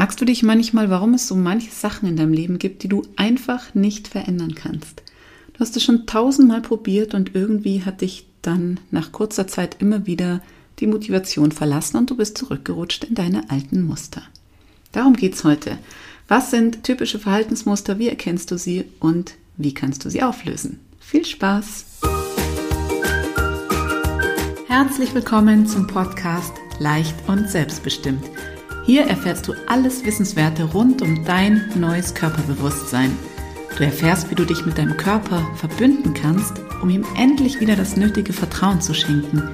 Fragst du dich manchmal, warum es so manche Sachen in deinem Leben gibt, die du einfach nicht verändern kannst? Du hast es schon tausendmal probiert und irgendwie hat dich dann nach kurzer Zeit immer wieder die Motivation verlassen und du bist zurückgerutscht in deine alten Muster. Darum geht es heute. Was sind typische Verhaltensmuster? Wie erkennst du sie und wie kannst du sie auflösen? Viel Spaß! Herzlich willkommen zum Podcast Leicht und Selbstbestimmt hier erfährst du alles Wissenswerte rund um dein neues Körperbewusstsein. Du erfährst, wie du dich mit deinem Körper verbünden kannst, um ihm endlich wieder das nötige Vertrauen zu schenken.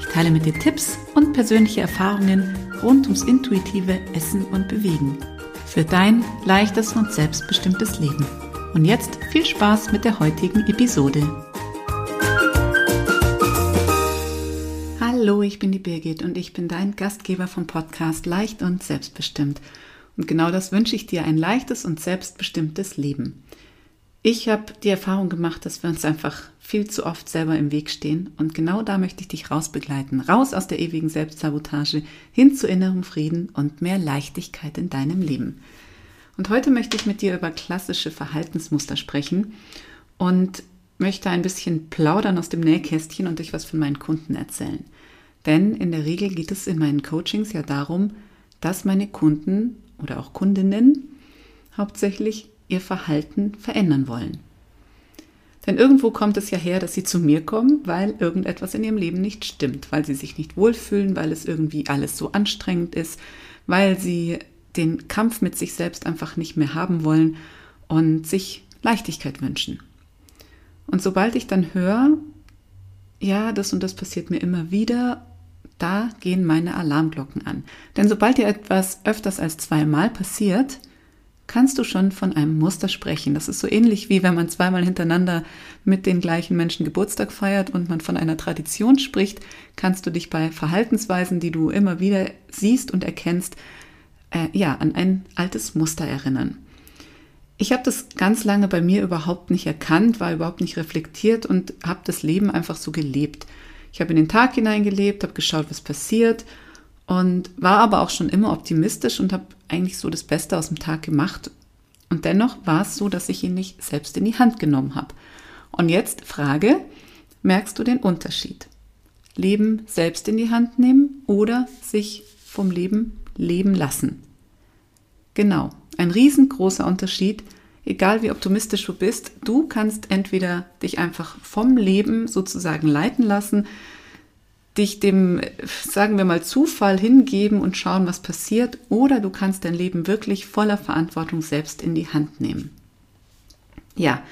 Ich teile mit dir Tipps und persönliche Erfahrungen rund ums intuitive Essen und Bewegen. Für dein leichtes und selbstbestimmtes Leben. Und jetzt viel Spaß mit der heutigen Episode. Hallo, ich bin die Birgit und ich bin dein Gastgeber vom Podcast Leicht und Selbstbestimmt. Und genau das wünsche ich dir, ein leichtes und selbstbestimmtes Leben. Ich habe die Erfahrung gemacht, dass wir uns einfach viel zu oft selber im Weg stehen und genau da möchte ich dich rausbegleiten, raus aus der ewigen Selbstsabotage, hin zu innerem Frieden und mehr Leichtigkeit in deinem Leben. Und heute möchte ich mit dir über klassische Verhaltensmuster sprechen und möchte ein bisschen plaudern aus dem Nähkästchen und euch was von meinen Kunden erzählen. Denn in der Regel geht es in meinen Coachings ja darum, dass meine Kunden oder auch Kundinnen hauptsächlich ihr Verhalten verändern wollen. Denn irgendwo kommt es ja her, dass sie zu mir kommen, weil irgendetwas in ihrem Leben nicht stimmt, weil sie sich nicht wohlfühlen, weil es irgendwie alles so anstrengend ist, weil sie den Kampf mit sich selbst einfach nicht mehr haben wollen und sich Leichtigkeit wünschen. Und sobald ich dann höre, ja, das und das passiert mir immer wieder da gehen meine Alarmglocken an. Denn sobald dir etwas öfters als zweimal passiert, kannst du schon von einem Muster sprechen. Das ist so ähnlich wie wenn man zweimal hintereinander mit den gleichen Menschen Geburtstag feiert und man von einer Tradition spricht, kannst du dich bei Verhaltensweisen, die du immer wieder siehst und erkennst, äh, ja, an ein altes Muster erinnern. Ich habe das ganz lange bei mir überhaupt nicht erkannt, war überhaupt nicht reflektiert und habe das Leben einfach so gelebt. Ich habe in den Tag hineingelebt, habe geschaut, was passiert und war aber auch schon immer optimistisch und habe eigentlich so das Beste aus dem Tag gemacht. Und dennoch war es so, dass ich ihn nicht selbst in die Hand genommen habe. Und jetzt Frage, merkst du den Unterschied? Leben selbst in die Hand nehmen oder sich vom Leben leben lassen? Genau, ein riesengroßer Unterschied egal wie optimistisch du bist, du kannst entweder dich einfach vom Leben sozusagen leiten lassen, dich dem, sagen wir mal, Zufall hingeben und schauen, was passiert, oder du kannst dein Leben wirklich voller Verantwortung selbst in die Hand nehmen. Ja,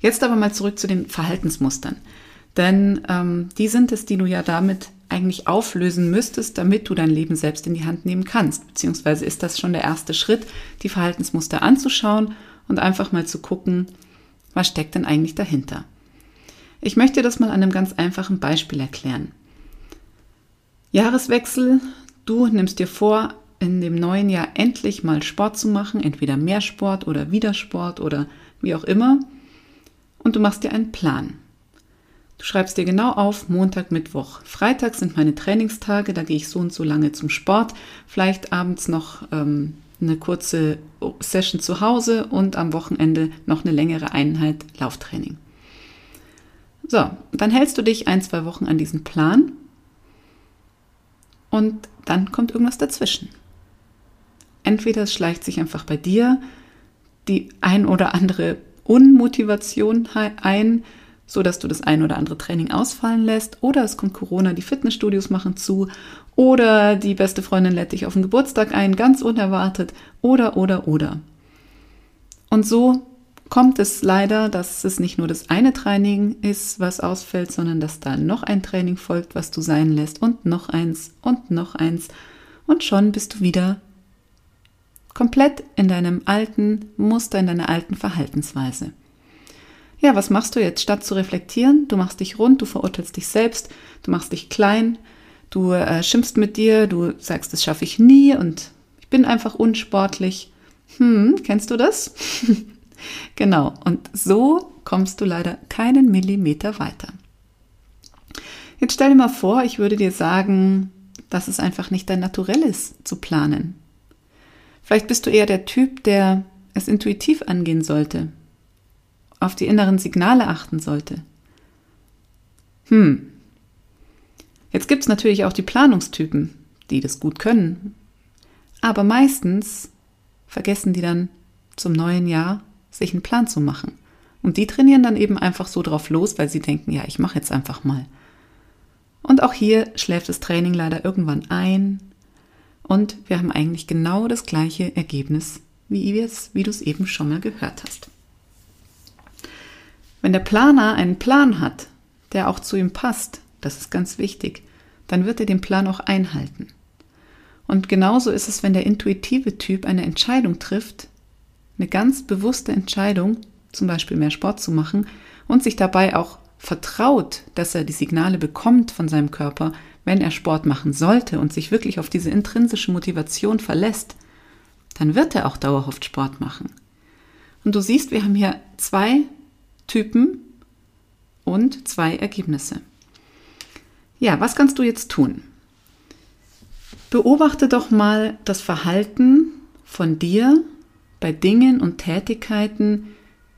jetzt aber mal zurück zu den Verhaltensmustern. Denn ähm, die sind es, die du ja damit eigentlich auflösen müsstest, damit du dein Leben selbst in die Hand nehmen kannst. Beziehungsweise ist das schon der erste Schritt, die Verhaltensmuster anzuschauen und einfach mal zu gucken, was steckt denn eigentlich dahinter. Ich möchte das mal an einem ganz einfachen Beispiel erklären. Jahreswechsel, du nimmst dir vor, in dem neuen Jahr endlich mal Sport zu machen, entweder mehr Sport oder wieder Sport oder wie auch immer, und du machst dir einen Plan. Du schreibst dir genau auf, Montag, Mittwoch, Freitag sind meine Trainingstage, da gehe ich so und so lange zum Sport, vielleicht abends noch ähm, eine kurze Session zu Hause und am Wochenende noch eine längere Einheit Lauftraining. So, dann hältst du dich ein, zwei Wochen an diesen Plan und dann kommt irgendwas dazwischen. Entweder es schleicht sich einfach bei dir die ein oder andere Unmotivation ein, so dass du das ein oder andere Training ausfallen lässt, oder es kommt Corona, die Fitnessstudios machen zu, oder die beste Freundin lädt dich auf den Geburtstag ein, ganz unerwartet. Oder, oder, oder. Und so kommt es leider, dass es nicht nur das eine Training ist, was ausfällt, sondern dass da noch ein Training folgt, was du sein lässt und noch eins und noch eins. Und schon bist du wieder komplett in deinem alten Muster, in deiner alten Verhaltensweise. Ja, was machst du jetzt? Statt zu reflektieren, du machst dich rund, du verurteilst dich selbst, du machst dich klein, Du äh, schimpfst mit dir, du sagst, das schaffe ich nie und ich bin einfach unsportlich. Hm, kennst du das? genau, und so kommst du leider keinen Millimeter weiter. Jetzt stell dir mal vor, ich würde dir sagen, dass es einfach nicht dein Naturell ist, zu planen. Vielleicht bist du eher der Typ, der es intuitiv angehen sollte, auf die inneren Signale achten sollte. Hm. Jetzt gibt es natürlich auch die Planungstypen, die das gut können. Aber meistens vergessen die dann zum neuen Jahr, sich einen Plan zu machen. Und die trainieren dann eben einfach so drauf los, weil sie denken, ja, ich mache jetzt einfach mal. Und auch hier schläft das Training leider irgendwann ein und wir haben eigentlich genau das gleiche Ergebnis, wie, wie du es eben schon mal gehört hast. Wenn der Planer einen Plan hat, der auch zu ihm passt, das ist ganz wichtig, dann wird er den Plan auch einhalten. Und genauso ist es, wenn der intuitive Typ eine Entscheidung trifft, eine ganz bewusste Entscheidung, zum Beispiel mehr Sport zu machen und sich dabei auch vertraut, dass er die Signale bekommt von seinem Körper, wenn er Sport machen sollte und sich wirklich auf diese intrinsische Motivation verlässt, dann wird er auch dauerhaft Sport machen. Und du siehst, wir haben hier zwei Typen und zwei Ergebnisse. Ja, was kannst du jetzt tun? Beobachte doch mal das Verhalten von dir bei Dingen und Tätigkeiten,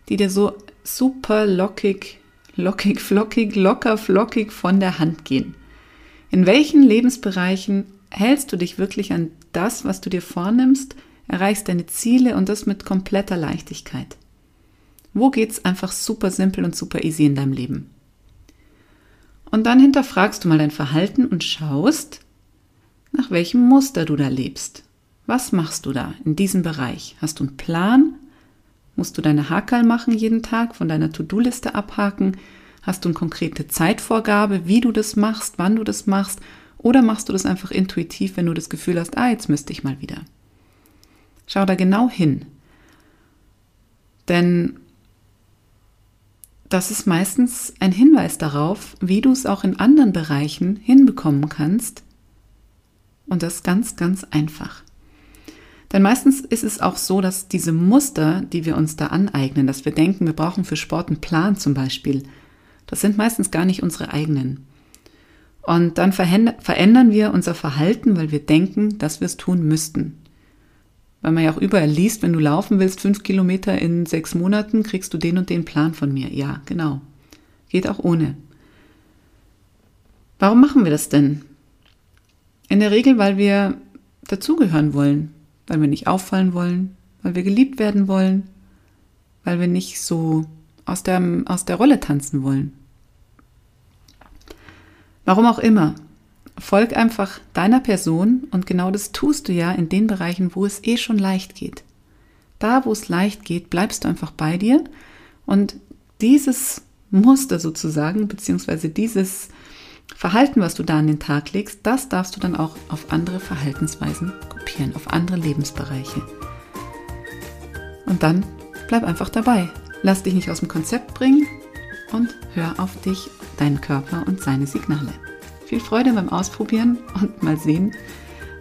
die dir so super lockig, lockig, flockig, locker, flockig von der Hand gehen. In welchen Lebensbereichen hältst du dich wirklich an das, was du dir vornimmst, erreichst deine Ziele und das mit kompletter Leichtigkeit? Wo geht's einfach super simpel und super easy in deinem Leben? Und dann hinterfragst du mal dein Verhalten und schaust, nach welchem Muster du da lebst. Was machst du da in diesem Bereich? Hast du einen Plan? Musst du deine Hakel machen jeden Tag, von deiner To-Do-Liste abhaken? Hast du eine konkrete Zeitvorgabe, wie du das machst, wann du das machst? Oder machst du das einfach intuitiv, wenn du das Gefühl hast, ah, jetzt müsste ich mal wieder? Schau da genau hin. Denn das ist meistens ein Hinweis darauf, wie du es auch in anderen Bereichen hinbekommen kannst. Und das ganz, ganz einfach. Denn meistens ist es auch so, dass diese Muster, die wir uns da aneignen, dass wir denken, wir brauchen für Sport einen Plan zum Beispiel, das sind meistens gar nicht unsere eigenen. Und dann verändern wir unser Verhalten, weil wir denken, dass wir es tun müssten. Weil man ja auch überall liest, wenn du laufen willst, fünf Kilometer in sechs Monaten, kriegst du den und den Plan von mir. Ja, genau. Geht auch ohne. Warum machen wir das denn? In der Regel, weil wir dazugehören wollen, weil wir nicht auffallen wollen, weil wir geliebt werden wollen, weil wir nicht so aus der, aus der Rolle tanzen wollen. Warum auch immer, folg einfach deiner Person und genau das tust du ja in den Bereichen, wo es eh schon leicht geht. Da, wo es leicht geht, bleibst du einfach bei dir und dieses Muster sozusagen, beziehungsweise dieses Verhalten, was du da an den Tag legst, das darfst du dann auch auf andere Verhaltensweisen kopieren, auf andere Lebensbereiche. Und dann bleib einfach dabei. Lass dich nicht aus dem Konzept bringen und hör auf dich, deinen Körper und seine Signale. Viel Freude beim Ausprobieren und mal sehen,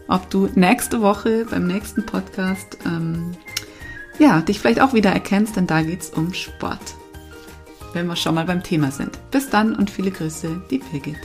ob du nächste Woche beim nächsten Podcast ähm, ja, dich vielleicht auch wieder erkennst, denn da geht es um Sport. Wenn wir schon mal beim Thema sind. Bis dann und viele Grüße, die Birgit.